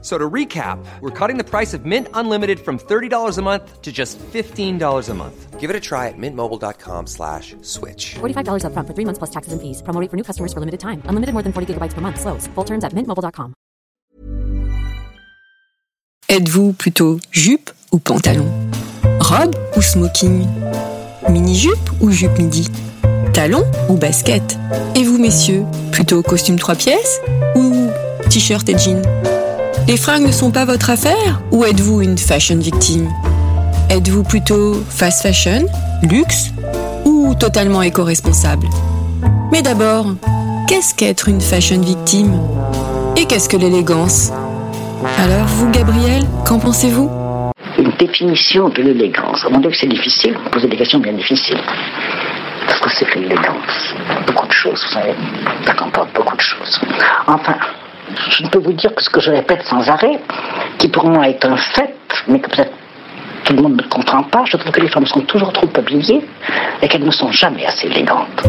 So to recap, we're cutting the price of Mint Unlimited from $30 a month to just $15 a month. Give it a try at mintmobile.com slash switch. $45 upfront for three months plus taxes and fees. Promo rate for new customers for limited time. Unlimited more than 40 gigabytes per month. Slows. Full terms at mintmobile.com. Êtes-vous plutôt jupe ou pantalon? Robe ou smoking? Mini-jupe ou jupe midi? Talon ou basket? Et vous, messieurs, plutôt costume trois pièces ou t-shirt et jean Les fringues ne sont pas votre affaire ou êtes-vous une fashion victime? Êtes-vous plutôt fast fashion, luxe ou totalement éco-responsable? Mais d'abord, qu'est-ce qu'être une fashion victime? Et qu'est-ce que l'élégance? Alors vous, Gabriel, qu'en pensez-vous? Une définition de l'élégance. Mon avis, c'est difficile. Vous posez des questions bien difficiles. Parce que c'est que l'élégance? Beaucoup de choses, vous savez. Ça comporte beaucoup de choses. Enfin, je ne peux vous dire que ce que je répète sans arrêt, qui pour moi est un fait, mais que peut-être tout le monde ne comprend pas, je trouve que les femmes sont toujours trop habillées et qu'elles ne sont jamais assez élégantes.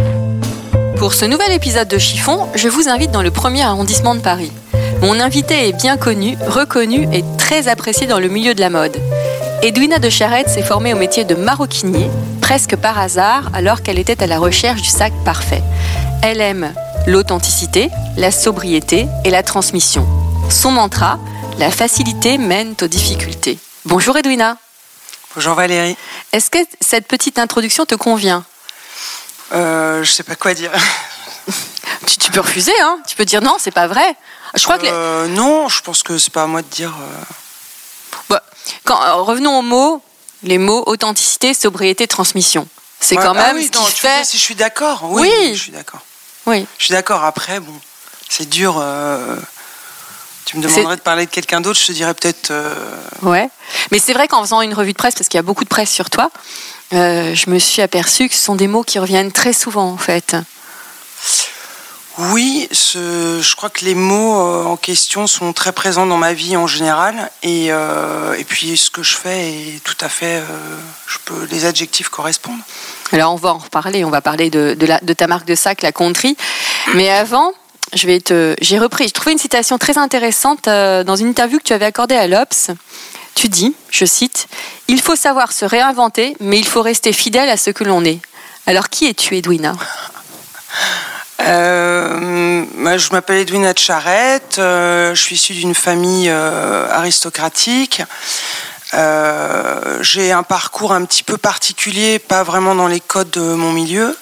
Pour ce nouvel épisode de Chiffon, je vous invite dans le premier arrondissement de Paris. Mon invité est bien connu, reconnu et très apprécié dans le milieu de la mode. Edwina de Charette s'est formée au métier de maroquinier, presque par hasard, alors qu'elle était à la recherche du sac parfait. Elle aime l'authenticité, la sobriété et la transmission. Son mantra, la facilité mène aux difficultés. Bonjour Edwina. Bonjour Valérie. Est-ce que cette petite introduction te convient? Euh, Je sais pas quoi dire. tu, tu, peux refuser, hein Tu peux dire non, c'est pas vrai. Je crois que les... euh, non, je pense que c'est pas à moi de dire. Bah, quand, euh, revenons aux mots, les mots authenticité, sobriété, transmission. C'est Ouais, quand ah même oui, ce non, qui fait. si je suis d'accord? Oui, Oui. je suis d'accord. Oui. Je suis d'accord. Après, bon, c'est dur. euh, Tu me demanderais de parler de quelqu'un d'autre, je te dirais peut-être. euh, Ouais. Mais c'est vrai qu'en faisant une revue de presse, parce qu'il y a beaucoup de presse sur toi, euh, je me suis aperçue que ce sont des mots qui reviennent très souvent en fait. Oui, ce- je crois que les mots euh, en question sont très présents dans ma vie en général, et, et puis ce que je fais est tout à fait. je peux les adjectifs correspondent. Alors on va en reparler, on va parler de, ta marque de sac, la Country. Mais avant, je j'ai repris, j'ai trouvé une citation très intéressante euh, dans une interview que tu avais accordée à l'Obs. Tu dis, je cite, Il faut savoir se réinventer, mais il faut rester fidèle à ce que l'on est. Alors qui es-tu, Edwina? Euh, je m'appelle Edwina de Charette, euh, je suis issue d'une famille aristocratique. Euh, J'ai un parcours un petit peu particulier, pas vraiment dans les codes de mon milieu,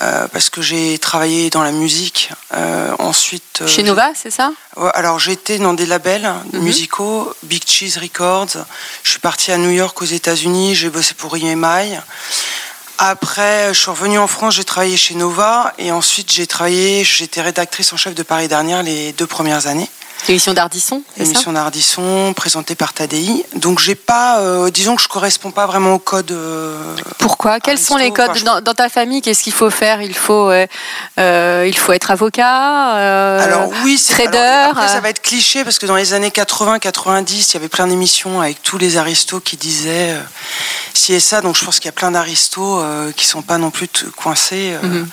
euh, parce que j'ai travaillé dans la musique. Euh, ensuite, Chez Nova, c'est ça? Ouais, alors j'étais dans des labels Mhm. musicaux, Big Cheese Records. Je suis partie à New York aux États-Unis, j'ai bossé pour EMI. Après, je suis revenue en France, j'ai travaillé chez Nova et ensuite j'ai travaillé, j'étais rédactrice en chef de Paris Dernière les deux premières années. L'émission d'Ardisson, c'est ça Émission d'Ardisson, présentée par Tadei. Donc j'ai pas, euh, disons que je correspond pas vraiment au code. euh, Pourquoi? Quels sont les codes enfin, je- dans, dans ta famille? Qu'est-ce qu'il faut faire? Il faut, euh, il faut être avocat, Alors oui, c'est trader. alors, après, ça va être cliché parce que dans les années 80-90, il y avait plein d'émissions avec tous les aristos qui disaient ci et ça. Donc je pense qu'il y a plein d'aristos qui sont pas non plus coincés Mhm.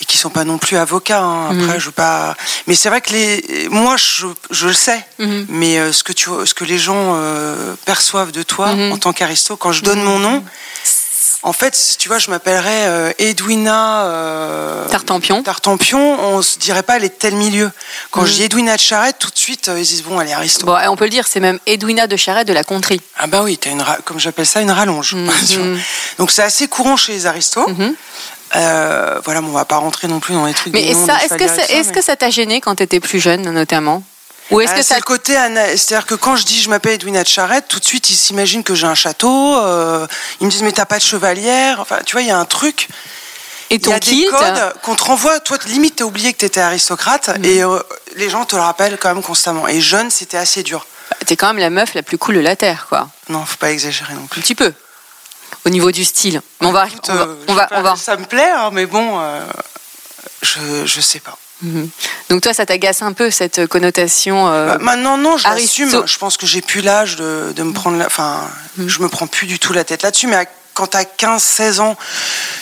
et qui sont pas non plus avocats. hein. Après, Mhm. je veux pas. Mais c'est vrai que les, moi, je, je le sais. Mhm. Mais euh, ce que tu, ce que les gens euh, perçoivent de toi Mhm. en tant qu'aristo, quand je donne mon nom. En fait, tu vois, je m'appellerais euh, Edwina Tartampion. Tartampion, on se dirait pas elle est de tel milieu. Quand Mhm. je dis Edwina de Charette, tout de suite ils disent bon, elle est aristo. Bon, on peut le dire, c'est même Edwina de Charette de la Contrie. Ah bah oui, t'as une comme j'appelle ça une rallonge. Mhm. Tu vois. Donc c'est assez courant chez les aristos. Mhm. Euh, voilà, mais on va pas rentrer non plus dans les trucs. Mais est-ce ça- que, ça- ça, est-ce mais- que ça t'a gêné quand tu étais plus jeune, notamment? Ou est-ce que c'est ça. le côté, c'est-à-dire que quand je dis je m'appelle Edwina de Charette, tout de suite ils s'imaginent que j'ai un château. euh, ils me disent mais t'as pas de chevalière? Enfin, tu vois, il y a un truc. Et Il y ton a des codes qu'on te renvoie. Toi, limite, t'as oublié que t'étais aristocrate Mhm. et euh, les gens te le rappellent quand même constamment. Et jeune, c'était assez dur. T'es quand même la meuf la plus cool de la Terre, quoi. Non, faut pas exagérer non Un plus. petit peu. Au niveau du style. Mais on va. Écoute, on va, euh, on je va, sais pas, on va- Ça me plaît, hein, mais bon, euh, je, je sais pas. Mhm. Donc toi, ça t'agace un peu cette connotation euh, Bah, maintenant, non, je l'assume. Je pense que j'ai plus l'âge de, de me prendre. la- Enfin, Mhm. je me prends plus du tout la tête là-dessus. Mais à- quand t'as 15-16 ans,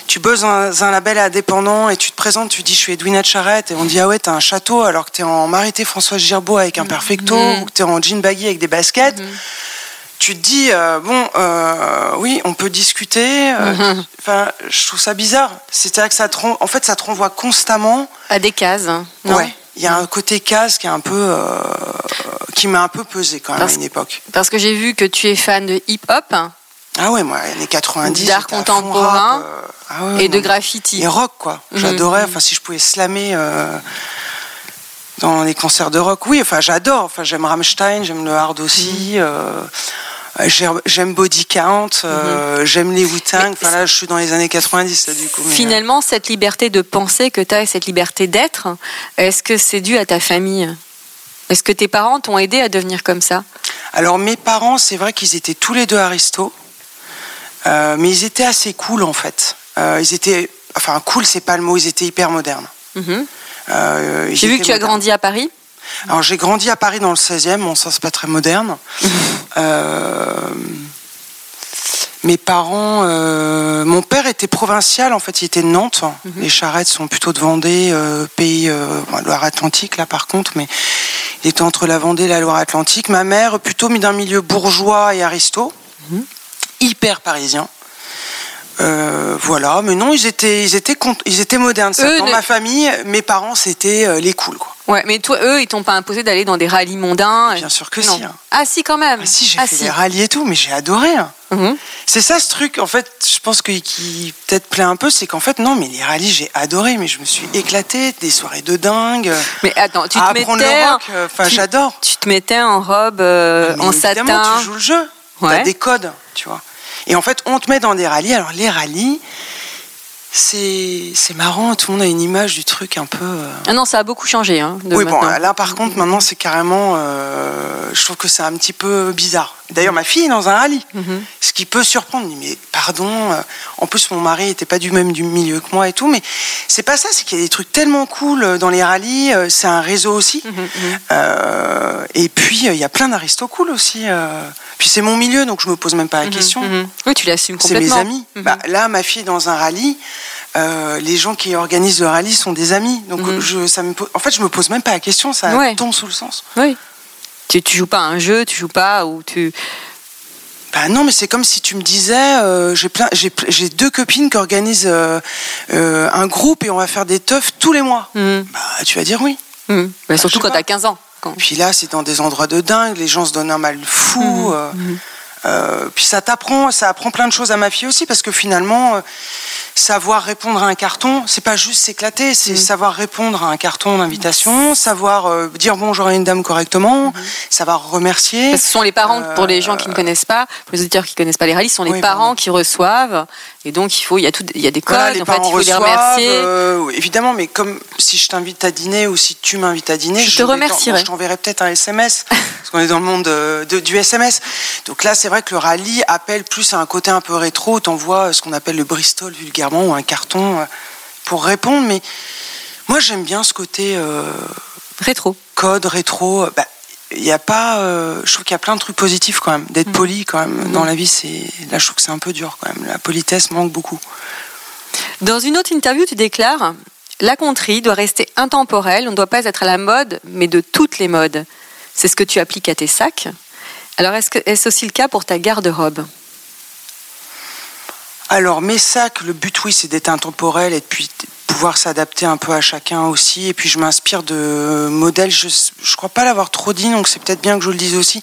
tu bosses dans un label indépendant et tu te présentes, tu dis je suis Edwina Charrette et on dit ah ouais t'as un château alors que t'es en Marité Françoise Girbeau avec un perfecto Mhm. ou que t'es en jean baggy avec des baskets. Tu te dis euh, bon euh, oui on peut discuter. euh, Mhm. Enfin je trouve ça bizarre. C'est-à-dire que ça te ren- en fait ça te renvoie constamment à des cases. hein, non Ouais, il y a un côté casse qui est un peu qui m'a un peu pesé quand même Parce- à une époque. Parce que j'ai vu que tu es fan de hip-hop Ah ouais, moi années 90 D'art à contemporain rap, ah ouais, et de graffiti. et rock quoi. Mhm. J'adorais enfin si je pouvais slammer dans les concerts de rock. Oui, enfin j'adore, enfin j'aime Rammstein, j'aime le hard aussi Mhm. euh, j'aime- Body Count, euh, j'aime les Wu-Tang. Enfin là, je suis dans les années 90 là, du coup. mais, euh, Finalement, cette liberté de penser que tu as et cette liberté d'être, est-ce que c'est dû à ta famille? Est-ce que tes parents t'ont aidé à devenir comme ça? Alors mes parents, c'est vrai qu'ils étaient tous les deux aristos, euh, mais ils étaient assez cool en fait. Ils étaient, enfin cool, c'est pas le mot, ils étaient hyper modernes. Mhm. J'ai vu que tu as grandi à Paris. Alors j'ai grandi à Paris dans le 16e, bon ça c'est pas très moderne. Euh, mes parents, euh, mon père était provincial en fait, il était de Nantes. Les charrettes sont plutôt de Vendée, euh, pays euh, Loire-Atlantique là par contre, mais il était entre la Vendée et la Loire-Atlantique. Ma mère plutôt mis d'un milieu bourgeois et aristo, hyper parisien. Euh, voilà, mais non, ils étaient, ils étaient, ils étaient modernes. ça. Dans ne- ma famille, mes parents c'était euh, les cools quoi. Ouais, mais toi, eux, ils t'ont pas imposé d'aller dans des rallyes mondains. Bien sûr que Non. si, hein. Ah si, quand même. Ah si, j'ai Ah, fait si. des rallyes et tout, mais j'ai adoré. hein. Mhm. C'est ça ce truc, en fait, je pense que qui peut-être plaît un peu, c'est qu'en fait, non, mais les rallyes, j'ai adoré, mais je me suis éclaté, des soirées de dingue. Mais attends, tu te mettais, euh, enfin, j'adore. tu te mettais en robe euh, Mais en satin. tu joues le jeu, Ouais. t'as des codes, tu vois. Et en fait, on te met dans des rallyes. Alors, les rallyes, c'est c'est marrant, tout le monde a une image du truc un peu. euh, Ah non, ça a beaucoup changé. Hein, de Oui, bon, là par contre, maintenant c'est carrément. euh, je trouve que c'est un petit peu bizarre. D'ailleurs, ma fille est dans un rallye, Mhm. ce qui peut surprendre. Mais pardon, euh, en plus mon mari n'était pas du même du milieu que moi et tout, mais c'est pas ça, c'est qu'il y a des trucs tellement cool dans les rallyes, c'est un réseau aussi. Mhm, Euh, et puis, il y a plein d'aristos cool aussi. Puis c'est mon milieu, donc je me pose même pas la question. Mhm. Oui, tu l'assumes C'est mes complètement. amis. Mhm. Bah, là, ma fille est dans un rallye. euh, les gens qui organisent le rallye sont des amis. Donc, Mhm. je, ça me, po- en fait, je me pose même pas la question. Ça Ouais. tombe sous le sens. Oui. Tu, tu joues pas à un jeu, tu joues pas ou tu. Bah non, mais c'est comme si tu me disais, euh, j'ai plein, j'ai, pl- j'ai deux copines qui organisent euh, euh, un groupe et on va faire des teufs tous les mois. Mhm. Bah, tu vas dire oui. Mhm. Bah, surtout quand t'as 15 ans. Puis là, c'est dans des endroits de dingue, les gens se donnent un mal fou. euh, euh, puis ça t'apprend, ça apprend plein de choses à ma fille aussi, parce que finalement, euh, savoir répondre à un carton, c'est pas juste s'éclater, c'est savoir répondre à un carton d'invitation, savoir euh, dire bonjour à une dame correctement, savoir remercier. Parce que ce sont les parents, pour les gens qui ne connaissent pas, pour les auditeurs qui ne connaissent pas les rallyes, ce sont les Oui, parents pardon. qui reçoivent. Et donc, il, faut, il, y a tout, il y a des codes, Voilà, les en fait, il faut les reçoivent, remercier. euh, oui, évidemment, mais comme si je t'invite à dîner ou si tu m'invites à dîner, Je te vais remercierai. Je t'enverrai peut-être un SMS, parce qu'on est dans le monde de- de- du SMS. Donc là, c'est vrai que le rallye appelle plus à un côté un peu rétro. T'envoies ce qu'on appelle le Bristol vulgairement ou un carton euh, pour répondre. Mais moi, j'aime bien ce côté euh, Rétro. code rétro. Bah, il y a pas, euh, je trouve qu'il y a plein de trucs positifs quand même. Mm. D'être poli quand même dans la vie, c'est là, je trouve que c'est un peu dur quand même. La politesse manque beaucoup. Dans une autre interview, tu déclares La conterie doit rester intemporelle, on ne doit pas être à la mode, mais de toutes les modes. C'est ce que tu appliques à tes sacs. Alors, est-ce est-ce aussi le cas pour ta garde-robe? Alors, mes sacs, le but, oui, c'est d'être intemporel et puis pouvoir s'adapter un peu à chacun aussi. Et puis, je m'inspire de modèles, je ne crois pas l'avoir trop dit, donc c'est peut-être bien que je le dise aussi.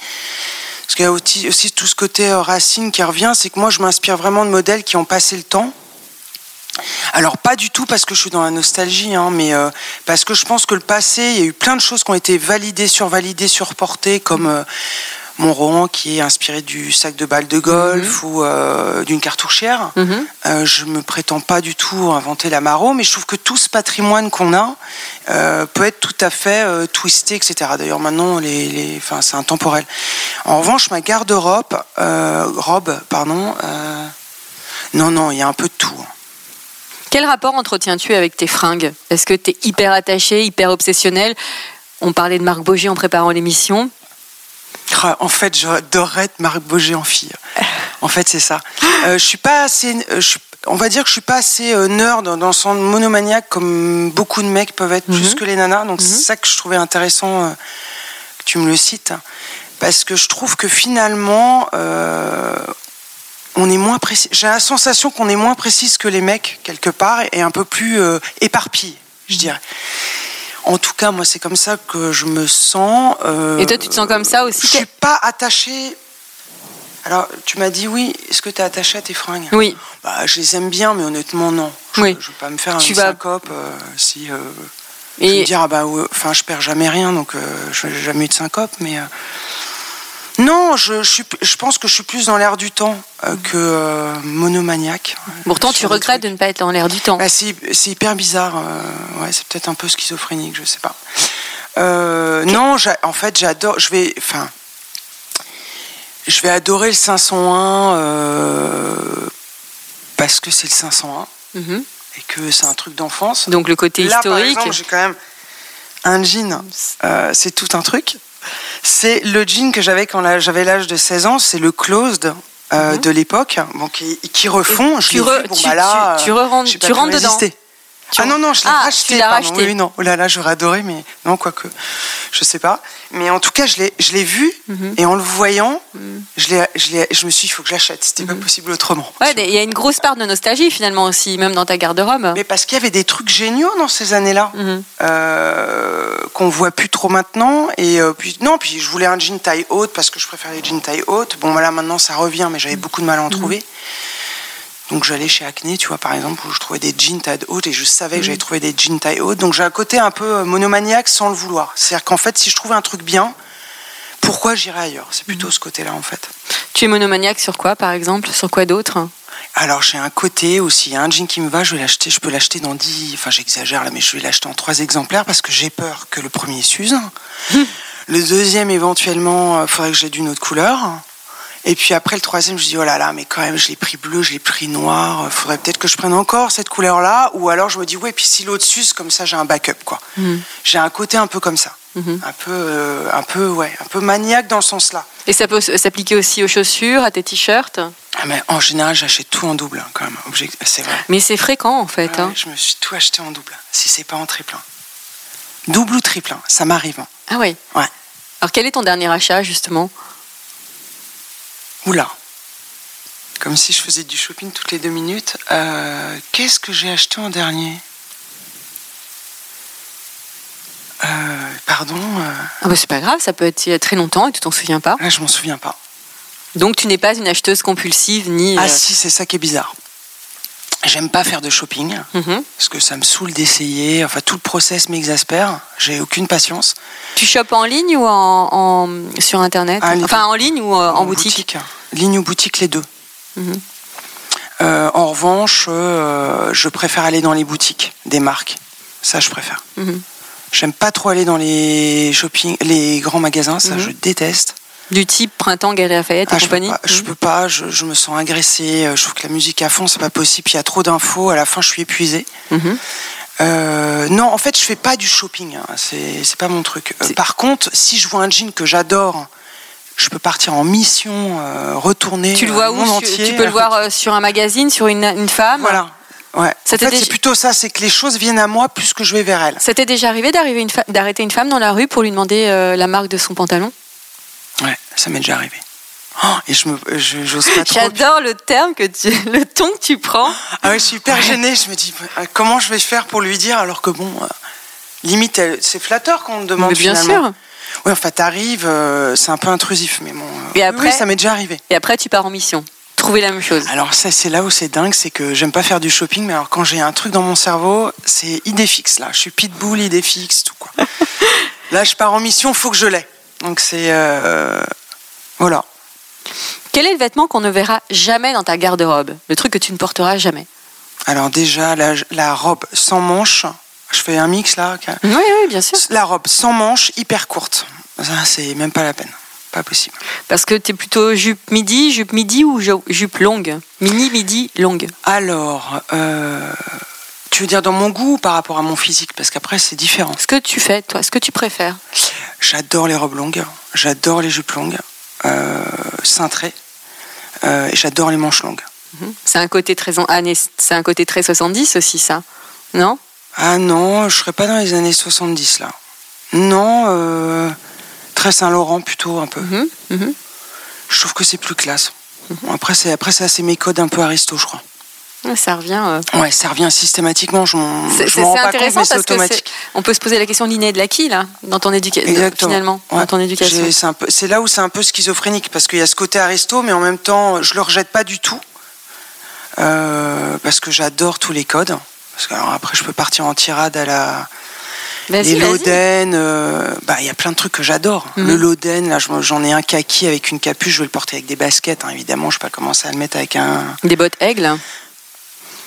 Parce qu'il y a aussi, aussi tout ce côté euh, racine qui revient, c'est que moi, je m'inspire vraiment de modèles qui ont passé le temps. Alors pas du tout parce que je suis dans la nostalgie, hein, mais euh, parce que je pense que le passé, il y a eu plein de choses qui ont été validées, survalidées, surportées, comme euh, mon Rohan qui est inspiré du sac de balle de golf ou euh, d'une cartouchière. Mhm. Euh, je me prétends pas du tout inventer la maro, mais je trouve que tout ce patrimoine qu'on a peut être tout à fait twisté, etc. D'ailleurs, maintenant, les, les, enfin, c'est intemporel. En revanche, ma garde-robe, robe, pardon, non, non, il y a un peu de tout. hein. Quel rapport entretiens-tu avec tes fringues? Est-ce que tu es hyper attaché, hyper obsessionnel? On parlait de Marc Boger en préparant l'émission. Ah, En fait, j'adorerais être Marc Boger en fille. En fait, c'est ça. Euh, je suis pas assez. euh, je suis- on va dire que je suis pas assez euh, nerd dans, le sens monomaniaque comme beaucoup de mecs peuvent être, plus que les nanas. Donc c'est ça que je trouvais intéressant euh, que tu me le cites, parce que je trouve que finalement. euh, on est moins précis. J'ai la sensation qu'on est moins précise que les mecs quelque part et un peu plus euh, éparpillé, je dirais. En tout cas, moi, c'est comme ça que je me sens. euh, Et toi, tu te sens comme ça aussi Je suis pas attachée. Alors, tu m'as dit oui. Est-ce que tu es attachée à tes fringues? Oui. Bah, je les aime bien, mais honnêtement, non. Je, Oui. je vais pas me faire Tu une vas- syncope euh, si. euh, je vais Et me dire ah bah ouais, enfin je perds jamais rien donc je n'ai jamais eu de syncope mais non je, je suis je pense que je suis plus dans l'air du temps euh, que euh, monomaniaque pourtant, tu regrettes de ne pas être dans l'air du temps. Bah, c'est c'est hyper bizarre. euh, ouais, c'est peut-être un peu schizophrénique, je sais pas. Non, j'a- en fait, j'adore. Je vais, enfin, je vais adorer le 501 euh, parce que c'est le 501 Mhm. et que c'est un truc d'enfance. Donc le côté Là, par historique. exemple, j'ai quand même un jean. c'est tout un truc. C'est le jean que j'avais quand j'avais l'âge de 16 ans. C'est le closed. euh, de l'époque, bon, qui, qui refont. Je tu re- vu, bon, tu- bah là, tu- tu tu rentres dedans. ah non, non, je l'ai Ah, racheté. pardon. racheté. Oui, non. Oh là là, j'aurais adoré, mais non, quoique. Je sais pas. Mais en tout cas, je l'ai, je vu, Mhm. et en le voyant, je, l'ai, je, l'ai- je me suis dit, il faut que je l'achète. C'était Mhm. pas possible autrement. Ouais, il y a une grosse part de nostalgie finalement aussi, même dans ta garde-robe. Mais parce qu'il y avait des trucs géniaux dans ces années-là, Mhm. euh, qu'on voit plus trop maintenant. Et euh, puis, non, puis je voulais un jean taille haute parce que je préfère les jeans taille haute. Bon, voilà, maintenant ça revient, mais j'avais beaucoup de mal à en trouver. Donc j'allais chez Acne, tu vois, par exemple, où je trouvais des jeans taille haute et je savais que j'allais trouver des jeans taille haute. Donc j'ai un côté un peu euh, monomaniaque sans le vouloir. C'est-à-dire qu'en fait, si je trouvais un truc bien, pourquoi j'irais ailleurs? C'est plutôt ce côté-là, en fait. Tu es monomaniaque sur quoi par exemple? Sur quoi d'autre? Alors j'ai un côté aussi, il y a un jean qui me va, je vais l'acheter, je peux l'acheter dans 10, enfin j'exagère là, mais je vais l'acheter en trois exemplaires parce que j'ai peur que le premier s'use. le deuxième éventuellement, il faudrait que j'ai d'une autre couleur. Et puis après le troisième, je dis oh là là, mais quand même je l'ai pris bleu, je l'ai pris noir, il faudrait peut-être que je prenne encore cette couleur-là, ou alors je me dis ouais, puis si l'autre s'use, comme ça j'ai un backup quoi. J'ai un côté un peu comme ça, un peu, euh, un peu ouais, un peu maniaque dans le sens là. Et ça peut s'appliquer aussi aux chaussures, à tes t-shirts? Ah, mais en général, j'achète tout en double hein, quand même. C'est vrai. Mais c'est fréquent en fait. Hein. je me suis tout acheté en double, si c'est pas en triple. hein. Double ou triple, ça m'arrive. hein. Ah ouais? Ouais. Alors quel est ton dernier achat justement? Oula. Comme si je faisais du shopping toutes les deux minutes. Euh, Qu'est-ce que j'ai acheté en dernier? Euh, Pardon, euh, Ah bah c'est pas grave, ça peut être il y a très longtemps et tu t'en souviens pas. je m'en souviens pas. Donc tu n'es pas une acheteuse compulsive ni. Ah euh, si, c'est ça qui est bizarre. J'aime pas faire de shopping mhm. parce que ça me saoule d'essayer. Enfin, tout le process m'exaspère. J'ai aucune patience. Tu shoppes en ligne ou en, en- sur internet Ah, Enfin en ligne ou en, boutique, Ligne ou boutique, les deux. Mhm. Euh, en revanche, euh, je préfère aller dans les boutiques des marques. Ça, je préfère. Mhm. J'aime pas trop aller dans les shopping, les grands magasins. Ça, Mhm. je déteste. Du type Printemps, Galerie Lafayette Ah, et je peux compagnie pas. Je Mhm. peux pas. Je, je me sens agressée. euh, Je trouve que la musique à fond, c'est pas possible. Il y a trop d'infos. À la fin, je suis épuisée. Mhm. Euh, non, en fait, je fais pas du shopping. hein. C'est c'est pas mon truc. Euh, par contre, si je vois un jean que j'adore, je peux partir en mission, euh, retourner. Tu le vois où entier. Tu peux le voir sur un magazine, sur une, une femme Voilà. Ouais. Ça en t'est fait, déjà- c'est plutôt ça, c'est que les choses viennent à moi plus que je vais vers elles. Ça t'est déjà arrivé d'arriver une fa- d'arrêter une femme dans la rue pour lui demander euh, la marque de son pantalon? Ouais, ça m'est déjà arrivé. Oh, et je me, je- j'ose pas trop. J'adore le terme que tu, le ton que tu prends. Ah ouais, je suis hyper gênée. Je me dis euh, comment je vais faire pour lui dire alors que bon, euh, limite, c'est flatteur qu'on me demande. Mais bien finalement. sûr. Ouais, enfin, t'arrives, euh, c'est un peu intrusif, mais bon. Et oui, après- oui, ça m'est déjà arrivé. Et après, tu pars en mission. Trouver la même chose. Alors ça, c'est là où c'est dingue, c'est que j'aime pas faire du shopping, mais alors quand j'ai un truc dans mon cerveau, c'est idée fixe là. Je suis pitbull, idée fixe, tout quoi. là, je pars en mission, faut que je l'ai. Donc c'est euh, voilà. Quel est le vêtement qu'on ne verra jamais dans ta garde-robe? Le truc que tu ne porteras jamais? Alors déjà, la, la robe sans manches, je fais un mix là. Oui, oui, bien sûr. La robe sans manches, hyper courte. Ça, c'est même pas la peine. Pas possible. Parce que tu es plutôt jupe midi, jupe midi ou ju- jupe longue? Mini, midi, longue. Alors, euh, Tu veux dire dans mon goût par rapport à mon physique? Parce qu'après, c'est différent. Ce que tu fais, toi, ce que tu préfères? J'adore les robes longues, j'adore les jupes longues, euh, cintrées, euh, et j'adore les manches longues. C'est un côté très en- année- c'est un côté très 70 aussi, ça. Non? Ah non, je serais pas dans les années 70 là. Non, euh, très Saint-Laurent plutôt un peu. Mhm, mhm. Je trouve que c'est plus classe. Après, c'est après c'est mes codes un peu aristo, je crois. Ouais, Ça revient. euh, Ouais, ça revient systématiquement. Je m'en rends pas compte, mais c'est automatique. on peut se poser la question de l'inné de l'acquis là, dans ton éducation. Finalement, Ouais. dans ton éducation. C'est là où c'est un peu schizophrénique parce qu'il y a ce côté aristo, mais en même temps, je le rejette pas du tout Euh, parce que j'adore tous les codes. Parce que alors après, je peux partir en tirade à la les loden. euh, bah, il y a plein de trucs que j'adore. Mhm. Le loden, là, je- j'en ai un kaki avec une capuche. Je vais le porter avec des baskets, hein, évidemment. Je vais pas commencer à le mettre avec un. Des bottes aigles.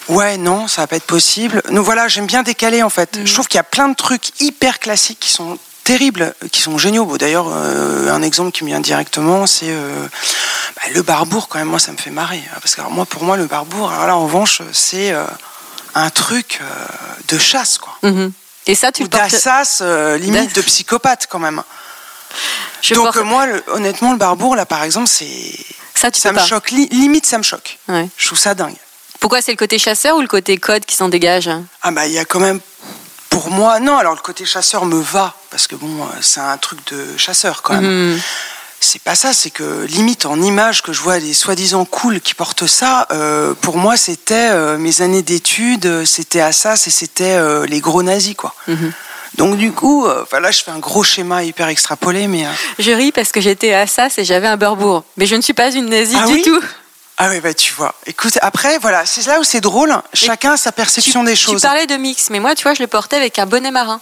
Ouais, non, ça va pas être possible. Donc voilà, j'aime bien décaler en fait. Je trouve qu'il y a plein de trucs hyper classiques qui sont terribles, qui sont géniaux. Bon, D'ailleurs, euh, un exemple qui me vient directement, c'est euh, bah, le barbour. Quand même, moi, ça me fait marrer. Parce que alors, moi, pour moi, le barbour, alors là, en revanche, c'est euh, un truc de chasse, quoi. Mhm. Et ça, tu Ou portes. d'assas, euh, limite de psychopathe quand même. Je Donc porte- moi, le- honnêtement, le barbour, là, par exemple, c'est ça, tu ça peux me pas. choque. Li- limite, ça me choque. Ouais. Je trouve ça dingue. Pourquoi c'est le côté chasseur ou le côté code qui s'en dégage? Ah bah il y a quand même pour moi non alors le côté chasseur me va parce que bon euh, c'est un truc de chasseur quand même. Mhm. C'est pas ça c'est que limite en image que je vois des soi-disant cool qui portent ça euh, pour moi c'était euh, mes années d'études c'était Assas et c'était euh, les gros nazis quoi. Mhm. Donc du coup enfin, là je fais un gros schéma hyper extrapolé mais Je ris parce que j'étais Assas et j'avais un beurbourg. Mais je ne suis pas une nazie Ah du oui tout. ah ouais bah tu vois écoute après voilà c'est là où c'est drôle chacun a sa perception des Tu choses. parlais de mix, mais moi, tu vois, je le portais avec un bonnet marin.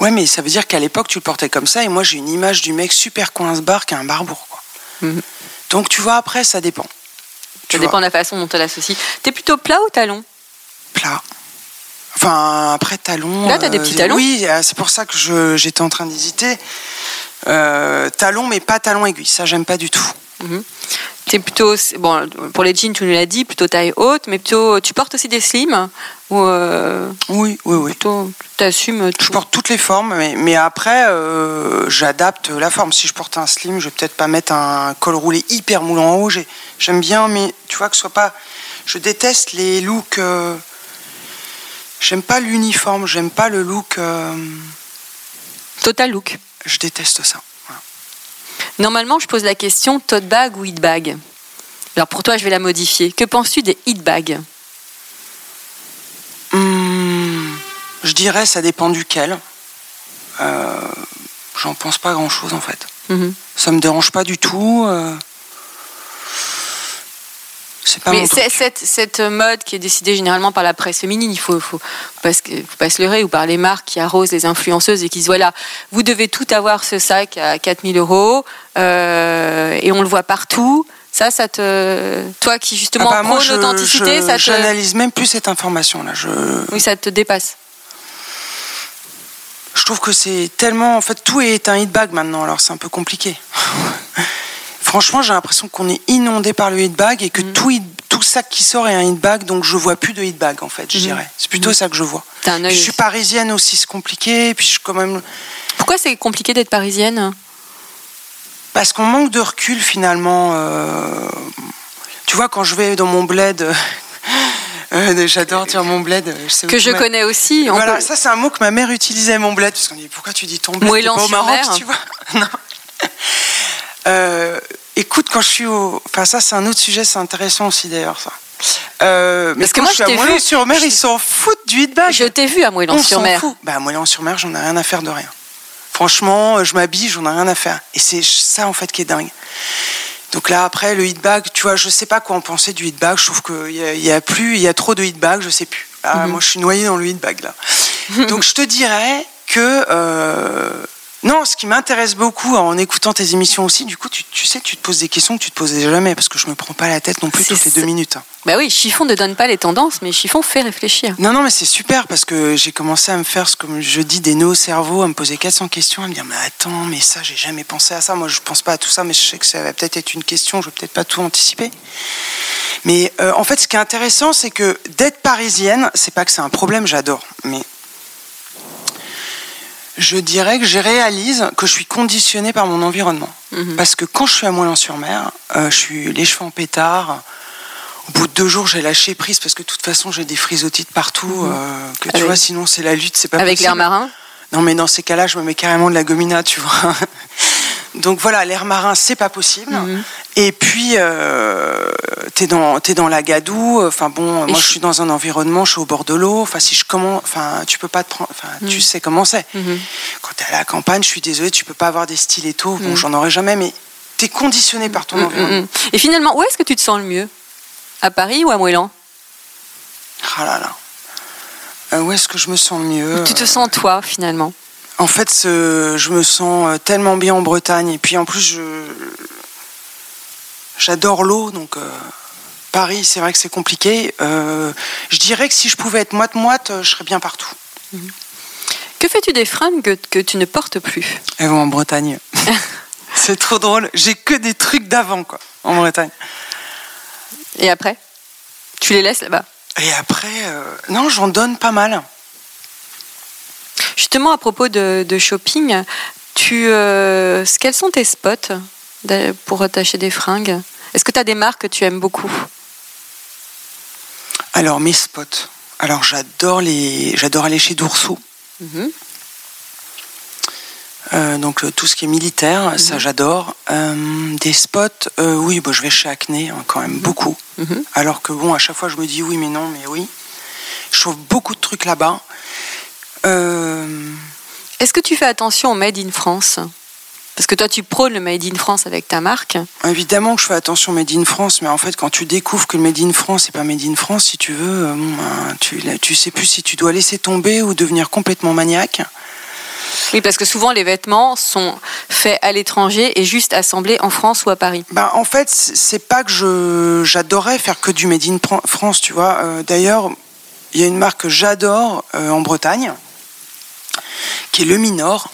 Ouais, mais ça veut dire qu'à l'époque, tu le portais comme ça, et moi, j'ai une image du mec super coince-barre qui a un barbour, quoi. Mhm. Donc, tu vois, après, ça dépend. Tu Ça vois, dépend de la façon dont tu l'associes. T'es plutôt plat ou talon? Plat. Enfin, après, talon. Là, t'as des petits talons? Oui, euh, c'est pour ça que j'étais en train d'hésiter. Euh, talon, mais pas talon aiguille. Ça, j'aime pas du tout. T'es plutôt, bon, pour les jeans, tu nous l'as dit, plutôt taille haute, mais plutôt, tu portes aussi des slims? Ou euh, Oui, oui, oui. plutôt, t'assumes tout. Je porte toutes les formes, mais, mais après, euh, j'adapte la forme. Si je porte un slim, je vais peut-être pas mettre un col roulé hyper moulant en haut. J'ai- J'aime bien, mais tu vois que ce soit pas. Je déteste les looks. euh, J'aime pas l'uniforme, j'aime pas le look. euh, Total look. Je déteste ça. Voilà. Normalement, je pose la question tote bag ou hit bag? Alors pour toi, je vais la modifier. Que penses-tu des hit bags Hum, je dirais, ça dépend duquel. Euh, J'en pense pas grand-chose en fait. Mhm. Ça me dérange pas du tout. euh, pas Mais cette, cette mode qui est décidée généralement par la presse féminine, il faut, faut, pas, se- faut pas se leurrer, ou par les marques qui arrosent les influenceuses et qui disent voilà, vous devez tout avoir ce sac à 4000 euros euh, et on le voit partout. Ça, ça te. Toi qui justement Ah bah, prône je- l'authenticité, je- ça te. J'analyse même plus cette information là. Je, Oui, ça te dépasse. Je trouve que c'est tellement. En fait, tout est un hit bag maintenant, alors c'est un peu compliqué. Franchement, j'ai l'impression qu'on est inondé par le hit bag et que Mhm. tout, tout sac qui sort est un hit bag, donc je vois plus de hit bag en fait, je Mhm. dirais. C'est plutôt ça que je vois. Un je suis parisienne aussi, c'est compliqué. Puis je quand même. Pourquoi c'est compliqué d'être parisienne? Parce qu'on manque de recul finalement. euh, Tu vois, quand je vais dans mon bled. Euh, J'adore dire mon bled. Je sais où Que je connais aussi. Voilà, peut- ça c'est un mot que ma mère utilisait mon bled parce qu'on dit pourquoi tu dis ton bled pas au. Maroc, tu vois Non. Euh, écoute, quand je suis au, enfin ça c'est un autre sujet, c'est intéressant aussi d'ailleurs ça. Euh, mais Parce que moi, je suis je à t'ai vu- Moëlan-sur-Mer, ils s'en foutent du hitbag. Je t'ai vu à Moëlan-sur-Mer. Bah, à Moëlan-sur-Mer, j'en ai rien à faire de rien. Franchement, euh, je m'habille, j'en ai rien à faire. Et c'est ça, en fait, qui est dingue. Donc là, après, le hitbag, tu vois, je sais pas quoi en penser du hitbag. Je trouve qu'il y, a- il y a plus, il y a trop de hitbag, je sais plus. Ah, Moi, je suis noyée dans le hitbag, là. Donc, je te dirais que, euh, Non, ce qui m'intéresse beaucoup en écoutant tes émissions aussi, du coup, tu, tu, sais, tu te poses des questions que tu te posais jamais parce que je me prends pas la tête non plus toutes les deux minutes. Bah oui, Chiffon ne donne pas les tendances, mais Chiffon fait réfléchir. Non, non, mais c'est super parce que j'ai commencé à me faire, ce comme je dis, des nœuds au cerveau, à me poser 400 questions, à me dire, mais attends, mais ça, j'ai jamais pensé à ça. Moi, je pense pas à tout ça, mais je sais que ça va peut-être être une question, je vais peut-être pas tout anticiper. Mais euh, en fait, ce qui est intéressant, c'est que d'être parisienne, c'est pas que c'est un problème, j'adore, mais je dirais que je réalise que je suis conditionnée par mon environnement. Mhm. Parce que quand je suis à Moulin-sur-Mer, euh, je suis les cheveux en pétard. Au bout de deux jours, j'ai lâché prise parce que de toute façon, j'ai des frisotites partout. Mhm. Euh, que tu vois, sinon c'est la lutte, c'est pas Avec l'air marin Non, mais dans ces cas-là, je me mets carrément de la gomina, tu vois. Donc voilà, l'air marin, c'est pas possible. Mhm. Et puis, euh, t'es dans, es dans la gadoue. Enfin bon, moi je suis dans un environnement, je suis au bord de l'eau. Enfin, si je commence, enfin, tu peux pas te prendre. Enfin, tu mhm. sais comment c'est. Mhm. Quand t'es à la campagne, je suis désolée, tu peux pas avoir des stilettos. Bon, j'en aurais jamais, mais t'es conditionné par ton environnement. Et finalement, où est-ce que tu te sens le mieux? À Paris ou à Moëlan Ah là là. Euh, où est-ce que je me sens le mieux Tu te sens toi, finalement? En fait, je me sens euh, tellement bien en Bretagne. Et puis en plus, je, j'adore l'eau, donc euh, Paris, c'est vrai que c'est compliqué. Euh, je dirais que si je pouvais être moite-moite, je serais bien partout. Mhm. Que fais-tu des fringues que, que, tu ne portes plus? Elles vont en Bretagne. c'est trop drôle. J'ai que des trucs d'avant, quoi, en Bretagne. Et après? Tu les laisses là-bas? Et après, non, j'en donne pas mal. Justement, à propos de, shopping, tu, euh, quels sont tes spots? Pour attacher des fringues Est-ce que tu as des marques que tu aimes beaucoup? Alors, mes spots. Alors, j'adore les, j'adore aller chez Doursou. Mhm. Euh, donc tout ce qui est militaire, ça mhm. j'adore. Euh, des spots, oui, bah, je vais chez Acne hein, quand même mhm. beaucoup. Alors que bon, à chaque fois je me dis oui, mais non, mais oui. Je trouve beaucoup de trucs là-bas. Euh, Est-ce que tu fais attention au Made in France? Parce que toi, tu prônes le Made in France avec ta marque. Évidemment que je fais attention au Made in France, mais en fait, quand tu découvres que le Made in France, c'est pas Made in France, si tu veux, euh, ben, tu, tu sais plus si tu dois laisser tomber ou devenir complètement maniaque. Oui, parce que souvent les vêtements sont faits à l'étranger et juste assemblés en France ou à Paris. Ben, en fait, c'est pas que je j'adorais faire que du Made in France, tu vois. Euh, d'ailleurs, il y a une marque que j'adore en Bretagne qui est le Minor,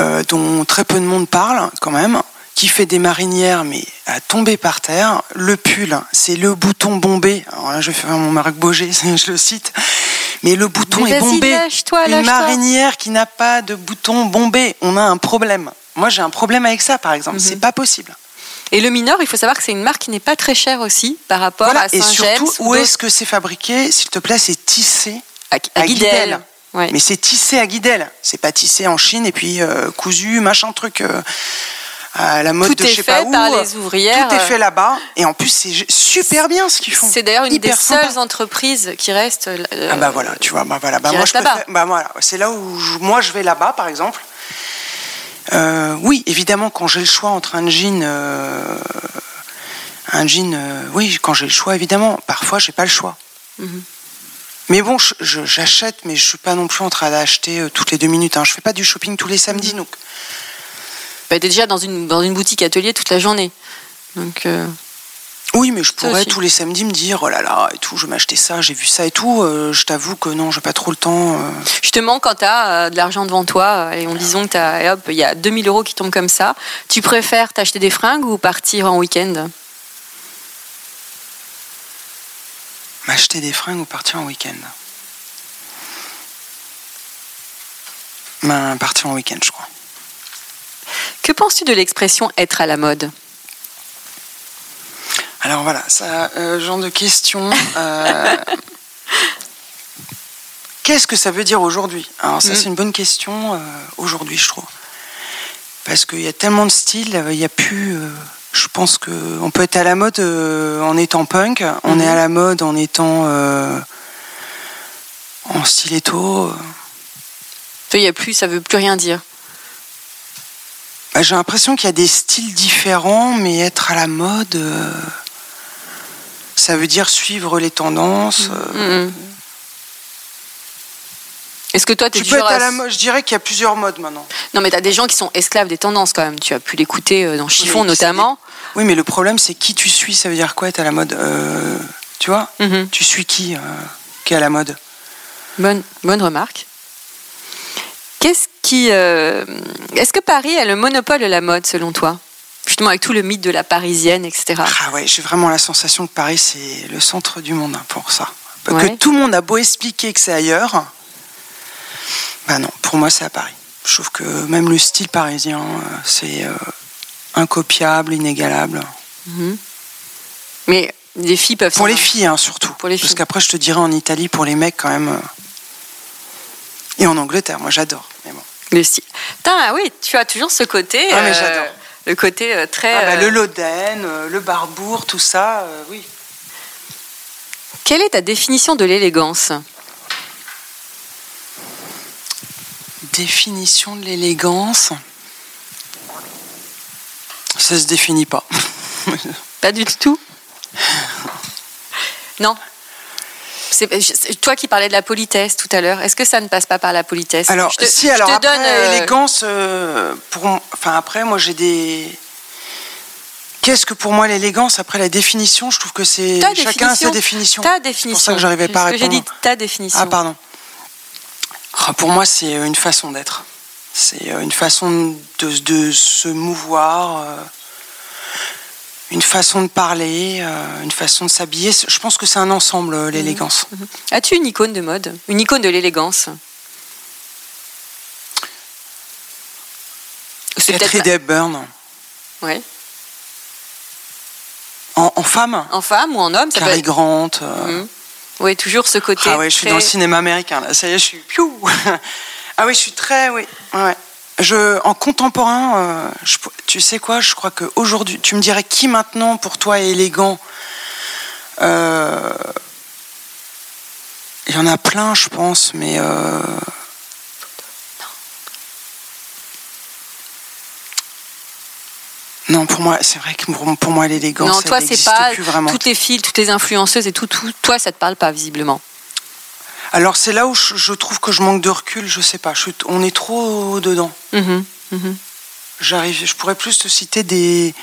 euh, dont très peu de monde parle quand même, qui fait des marinières mais à tomber par terre. Le pull, c'est le bouton bombé. Alors là, je vais faire mon Marc Boger, je le cite. Mais le bouton est bombé. Une marinière qui n'a pas de bouton bombé, on a un problème. Moi, j'ai un problème avec ça, par exemple. C'est mhm. pas possible. Et le Minor, il faut savoir que c'est une marque qui n'est pas très chère aussi par rapport à Saint-James. Et surtout, où est-ce que c'est fabriqué? S'il te plaît, c'est tissé à, à, mais c'est tissé à Guidel. C'est pas tissé en Chine et puis euh, cousu, machin truc. Euh, à la mode tout de je sais pas où. Par les ouvrières. Tout est fait là-bas. Et en plus, c'est super bien ce qu'ils font. C'est d'ailleurs une des seules entreprises qui reste. ah bah voilà, tu vois, bah voilà. Bah moi, je préfère, bah voilà, c'est là où moi je vais là-bas, par exemple. Euh, oui, évidemment, quand j'ai le choix entre un jean, un jean, oui, quand j'ai le choix, évidemment. Parfois, j'ai pas le choix. Mhm. Mais bon, j'achète, mais je suis pas non plus en train d'acheter euh, toutes les deux minutes. Hein. Je fais pas du shopping tous les samedis, donc. Bah, t'es déjà dans une, dans une boutique atelier toute la journée. Donc. Euh, oui, mais je pourrais tous les samedis me dire, oh là là, et tout, je vais m'acheter ça, j'ai vu ça et tout. Euh, je t'avoue que non, j'ai pas trop le temps. Justement, quand tu as de l'argent devant toi, et on disons que il y a 2000 euros qui tombent comme ça, tu préfères t'acheter des fringues ou partir en week-end? M'acheter des fringues ou partir en week-end ben, Partir en week-end, je crois. Que penses-tu de l'expression être à la mode Alors voilà, ça, euh, genre de question. Euh, qu'est-ce que ça veut dire aujourd'hui? Alors ça, mm. c'est une bonne question euh, aujourd'hui, je trouve. Parce qu'il y a tellement de styles, il n'y a plus je pense qu'on peut être à la mode euh, en étant punk, on est mhm. à la mode en étant euh, en stiletto. Il y a plus, ça veut plus rien dire. Bah, j'ai l'impression qu'il y a des styles différents, mais être à la mode, euh, ça veut dire suivre les tendances. Mhm. Est-ce que toi, tu Tu peux être à la mode. Je dirais qu'il y a plusieurs modes maintenant. Non, mais tu as des gens qui sont esclaves des tendances quand même. Tu as pu l'écouter euh, dans Chiffon notamment. Oui, mais le problème, c'est qui tu suis. Ça veut dire quoi être à la mode Euh, Tu vois? Mhm. Tu suis qui euh, qui est à la mode? Bonne, bonne remarque. Qu'est-ce qui. euh, Est-ce que Paris a le monopole de la mode selon toi? Justement avec tout le mythe de la parisienne, etc. Ah ouais, j'ai vraiment la sensation que Paris, c'est le centre du monde hein, pour ça. Ouais. Que tout le monde a beau expliquer que c'est ailleurs. Bah non, pour moi, c'est à Paris. Je trouve que même le style parisien, euh, c'est euh, incopiable, inégalable. Mais les filles peuvent. Pour les filles, hein, surtout. Pour les Parce qu'après, je te dirais en Italie, pour les mecs, quand même. euh, Et en Angleterre, moi, j'adore. Mais bon. Le style. Putain, oui, tu as toujours ce côté. Ah, mais euh, j'adore. Le côté très. Ah bah, euh, le Loden, le Barbour, tout ça, euh, oui. Quelle est ta définition de l'élégance? Définition de l'élégance. Ça se définit pas. Pas du tout. Non. C'est je- toi qui parlais de la politesse tout à l'heure. Est-ce que ça ne passe pas par la politesse? Alors, Je te- si, je alors te après, donne, euh, l'élégance, euh, pour, enfin après, moi j'ai des. Qu'est-ce que pour moi l'élégance Après la définition, je trouve que c'est ta chacun a sa définition. Ta C'est définition. pour ça que j'arrivais pas à que J'ai répondre. dit ta définition. Ah pardon. Ah, Pour moi, c'est une façon d'être. C'est euh, une façon de, de se mouvoir, euh, une façon de parler, euh, une façon de s'habiller. Je pense que c'est un ensemble, euh, l'élégance. As-tu une icône de mode? Une icône de l'élégance? C'est Catherine Hepburn. Ouais. En, en femme? En femme ou en homme, ça peut être. Grant. euh, Mhm. Oui, toujours ce côté. Ah ouais, je suis très- dans le cinéma américain. Là. Ça y est, je suis. Piou ah oui, je suis très. Oui. Ouais. Je, en contemporain, euh, je- tu sais quoi Je crois qu'aujourd'hui, tu me dirais qui maintenant pour toi est élégant Euh, Il y en a plein, je pense, mais. euh, Non, pour moi, c'est vrai que pour, moi, l'élégance, Non, toi, c'est pas plus vraiment. toutes les filles, toutes les influenceuses et tout, tout. Toi, ça te parle pas visiblement. Alors c'est là où je, trouve que je manque de recul, je sais pas. Je on est trop dedans. Mhm, mhm. J'arrive, je pourrais plus te citer des.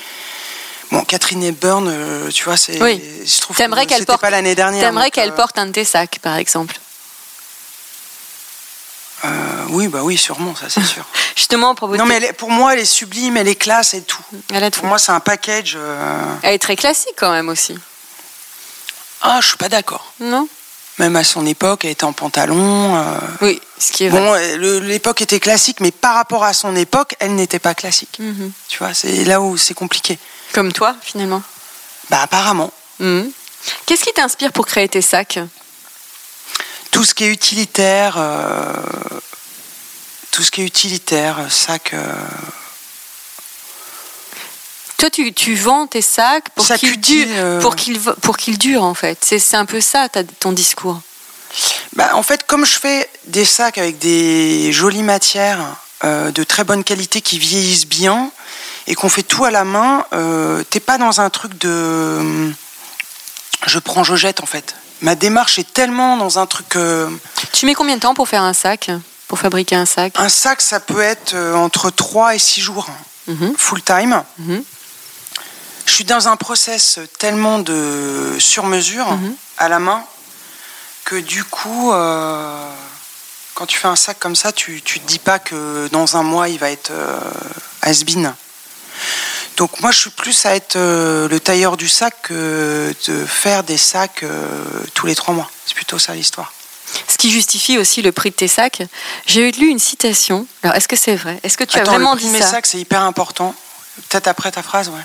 Bon, Catherine Hepburn, euh, tu vois, c'est. Oui. Je trouve T'aimerais que qu'elle porte- pas l'année dernière. T'aimerais qu'elle euh, porte un de tes sacs, par exemple. Euh, oui, bah oui, sûrement, ça c'est sûr. Justement, pour non, mais est- pour moi, elle est sublime, elle est classe et tout. elle, a tout. Pour moi, c'est un package. euh, elle est très classique quand même aussi. Ah, je suis pas d'accord. Non Même à son époque, elle était en pantalon. euh, Oui, ce qui est vrai. Bon, l'époque était classique, mais par rapport à son époque, elle n'était pas classique. Mhm. Tu vois, c'est là où c'est compliqué. Comme toi, finalement. Bah, apparemment. Mhm. Qu'est-ce qui t'inspire pour créer tes sacs? Tout ce qui est utilitaire, euh, tout ce qui est utilitaire, sac, euh, Toi, tu, tu vends tes sacs pour Sac qu'ils durent, euh. pour qu'ils vo- pour qu'ils durent en fait. C'est un peu ça ton discours. bah, en fait, comme je fais des sacs avec des jolies matières euh, de très bonne qualité qui vieillissent bien et qu'on fait tout à la main, t'es pas dans un truc de je prends, je jette en fait. Ma démarche est tellement dans un truc. Tu mets combien de temps pour faire un sac? Pour fabriquer un sac un sac, ça peut être euh, entre 3 et 6 jours, Mhm. full time. Mhm. Je suis dans un process tellement de sur-mesure Mhm. à la main que du coup, euh, quand tu fais un sac comme ça, tu, tu te dis pas que dans un mois il va être euh, has-been. Donc moi je suis plus à être euh, le tailleur du sac que de faire des sacs tous les trois mois. C'est plutôt ça l'histoire. Ce qui justifie aussi le prix de tes sacs. J'ai lu une citation. Alors, est-ce que c'est vrai? Est-ce que tu Attends, as vraiment le prix dit de mes ça? sacs c'est hyper important. Peut-être après ta phrase, ouais.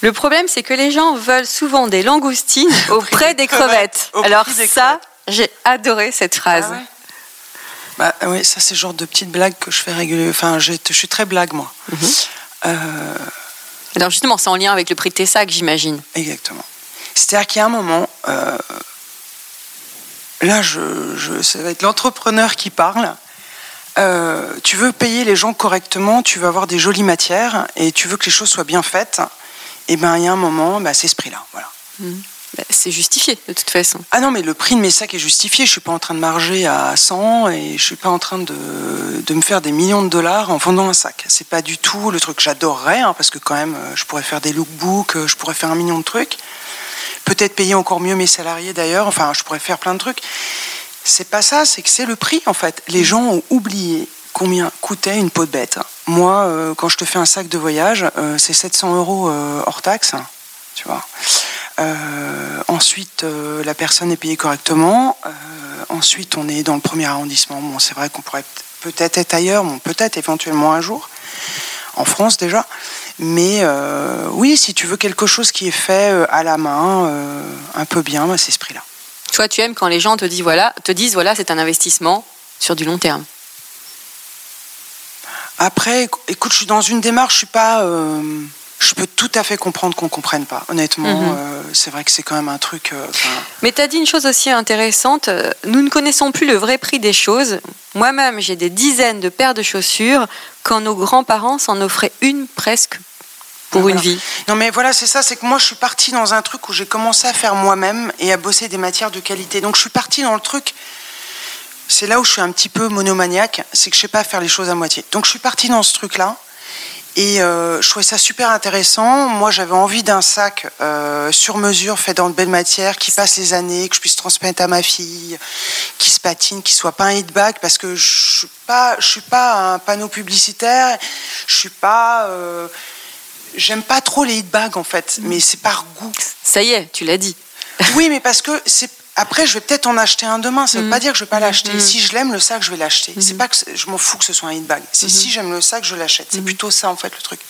Le problème, c'est que les gens veulent souvent des langoustines au prix des crevettes. Au Alors des ça, j'ai adoré cette phrase. Ah ouais? Bah oui, ça c'est le genre de petite blague que je fais régulièrement. Enfin, je, je suis très blague moi. Mhm. Euh, Alors justement, c'est en lien avec le prix de tes sacs, j'imagine. exactement. C'est-à-dire qu'il y a un moment, euh, là, je, je, ça va être l'entrepreneur qui parle. Euh, tu veux payer les gens correctement, tu veux avoir des jolies matières et tu veux que les choses soient bien faites. Et ben, il y a un moment, bah, c'est ce prix-là. Voilà. Mhm. Bah, c'est justifié de toute façon. Ah non, mais le prix de mes sacs est justifié. Je suis pas en train de marger à 100 et je suis pas en train de, de me faire des millions de dollars en vendant un sac. C'est pas du tout le truc que j'adorerais, hein, parce que quand même, euh, je pourrais faire des lookbooks, euh, je pourrais faire un million de trucs. Peut-être payer encore mieux mes salariés d'ailleurs. Enfin, je pourrais faire plein de trucs. C'est pas ça, c'est que c'est le prix en fait. Les gens ont oublié combien coûtait une peau de bête. Moi, euh, quand je te fais un sac de voyage, c'est 700 euros hors taxe, tu vois. Euh, ensuite, euh, la personne est payée correctement. Euh, ensuite, on est dans le premier arrondissement. Bon, c'est vrai qu'on pourrait peut-être être ailleurs, bon, peut-être éventuellement un jour, en France déjà. Mais oui, si tu veux quelque chose qui est fait à la main, un peu bien, bah, c'est ce prix-là. Toi, tu aimes quand les gens te disent voilà, te disent voilà, c'est un investissement sur du long terme. Après, écoute, je suis dans une démarche, je suis pas je peux tout à fait comprendre qu'on comprenne pas. Honnêtement, mhm. euh, c'est vrai que c'est quand même un truc. Euh, Mais tu as dit une chose aussi intéressante. Euh, nous ne connaissons plus le vrai prix des choses. Moi-même, j'ai des dizaines de paires de chaussures quand nos grands-parents s'en offraient une presque pour une vie. Non, mais voilà, c'est ça. C'est que moi, je suis partie dans un truc où j'ai commencé à faire moi-même et à bosser des matières de qualité. Donc, je suis partie dans le truc. C'est là où je suis un petit peu monomaniaque, c'est que je sais pas faire les choses à moitié. Donc, je suis partie dans ce truc-là. Et euh, je trouvais ça super intéressant. Moi, j'avais envie d'un sac euh, sur mesure, fait dans de belles matières, qui passe les années, que je puisse transmettre à ma fille, qui se patine, qui soit pas un hit bag, parce que je suis pas, je suis pas un panneau publicitaire. Je suis pas, euh, j'aime pas trop les hit bags en fait, mais c'est par goût. Ça y est, tu l'as dit. oui, mais parce que c'est après, je vais peut-être en acheter un demain. Ça ne veut mm. pas dire que je ne vais pas l'acheter. Mm. Si je l'aime, le sac, je vais l'acheter. C'est mm-hmm. pas que je m'en fous que ce soit un hit bag. C'est mm-hmm. si j'aime le sac, je l'achète. C'est mm-hmm. plutôt ça, en fait, le truc.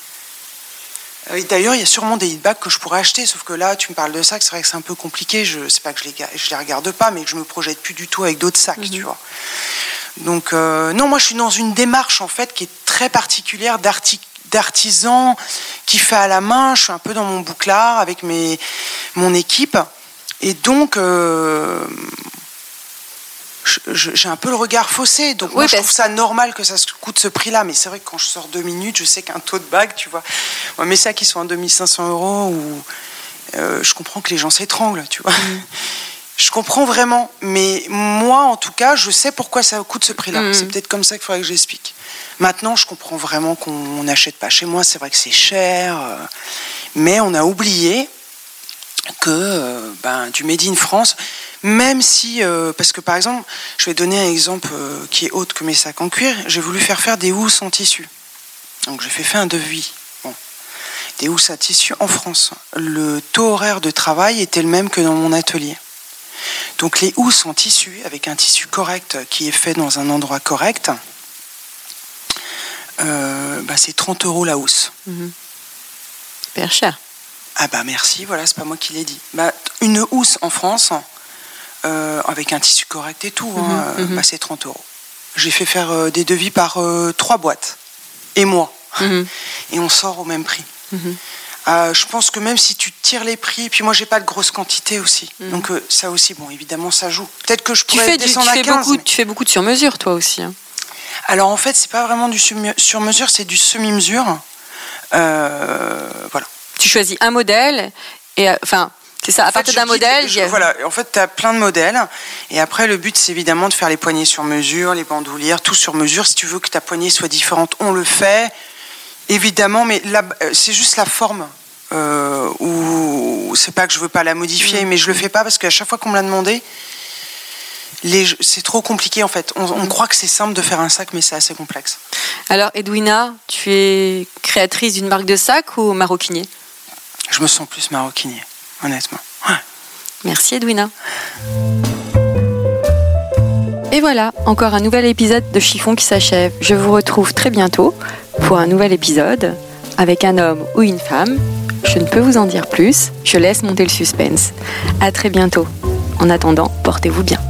Euh, d'ailleurs, il y a sûrement des hit bags que je pourrais acheter, sauf que là, tu me parles de sacs, c'est vrai que c'est un peu compliqué. Je sais pas que je les, je les regarde pas, mais que je me projette plus du tout avec d'autres sacs, tu vois. Donc, euh, non, moi, je suis dans une démarche, en fait, qui est très particulière d'artisan qui fait à la main. Je suis un peu dans mon bouclard avec mes, mon équipe. Et donc, euh, j'ai un peu le regard faussé. Donc, moi, je trouve ça normal que ça coûte ce prix-là. Mais c'est vrai que quand je sors deux minutes, je sais qu'un taux de bague, tu vois. Moi, mais ça qui sont à 2500 euros, ou, euh, je comprends que les gens s'étranglent, tu vois. Mm. Je comprends vraiment. Mais moi, en tout cas, je sais pourquoi ça coûte ce prix-là. Mm. C'est peut-être comme ça qu'il faudrait que j'explique. Maintenant, je comprends vraiment qu'on n'achète pas chez moi. C'est vrai que c'est cher. Euh, mais on a oublié que euh, ben, du Made in France, même si, euh, parce que par exemple, je vais donner un exemple euh, qui est autre que mes sacs en cuir, j'ai voulu faire faire des housses en tissu. Donc j'ai fait faire un devis. Des housses à tissu en France. Le taux horaire de travail était le même que dans mon atelier. Donc les housses en tissu, avec un tissu correct qui est fait dans un endroit correct, ben, c'est 30 euros la housse. Mmh. Super cher. Ah bah merci, voilà, c'est pas moi qui l'ai dit. Bah, une housse en France, euh, avec un tissu correct et tout, hein, mhm, mhm. bah, c'est 30 euros. J'ai fait faire euh, des devis par euh, trois boîtes, et moi. Mhm. Et on sort au même prix. je pense que même si tu tires les prix, puis moi j'ai pas de grosse quantité aussi, donc ça aussi, bon, évidemment, ça joue. Peut-être que je pourrais tu fais, descendre tu, fais beaucoup, tu fais beaucoup de sur-mesure, toi aussi. Hein. Alors en fait, c'est pas vraiment du sur-mesure, c'est du semi-mesure. voilà tu choisis un modèle et euh, enfin c'est ça, à partir d'un modèle. Voilà, en fait, tu as plein de modèles. Et après, le but, c'est évidemment de faire les poignées sur mesure, les bandoulières, tout sur mesure. Si tu veux que ta poignée soit différente, on le fait. Évidemment, mais euh, c'est juste la forme. Euh, ou c'est pas que je veux pas la modifier, mm. mais je le fais pas parce qu'à chaque fois qu'on me l'a demandé, c'est trop compliqué en fait. On, on mm. croit que c'est simple de faire un sac, mais c'est assez complexe. Alors, Edwina, tu es créatrice d'une marque de sac ou maroquinier? Je me sens plus maroquinier, honnêtement. Merci Edwina. Et voilà, encore un nouvel épisode de Chiffon qui s'achève. Je vous retrouve très bientôt pour un nouvel épisode avec un homme ou une femme. Je ne peux vous en dire plus, je laisse monter le suspense. À très bientôt. En attendant, portez-vous bien.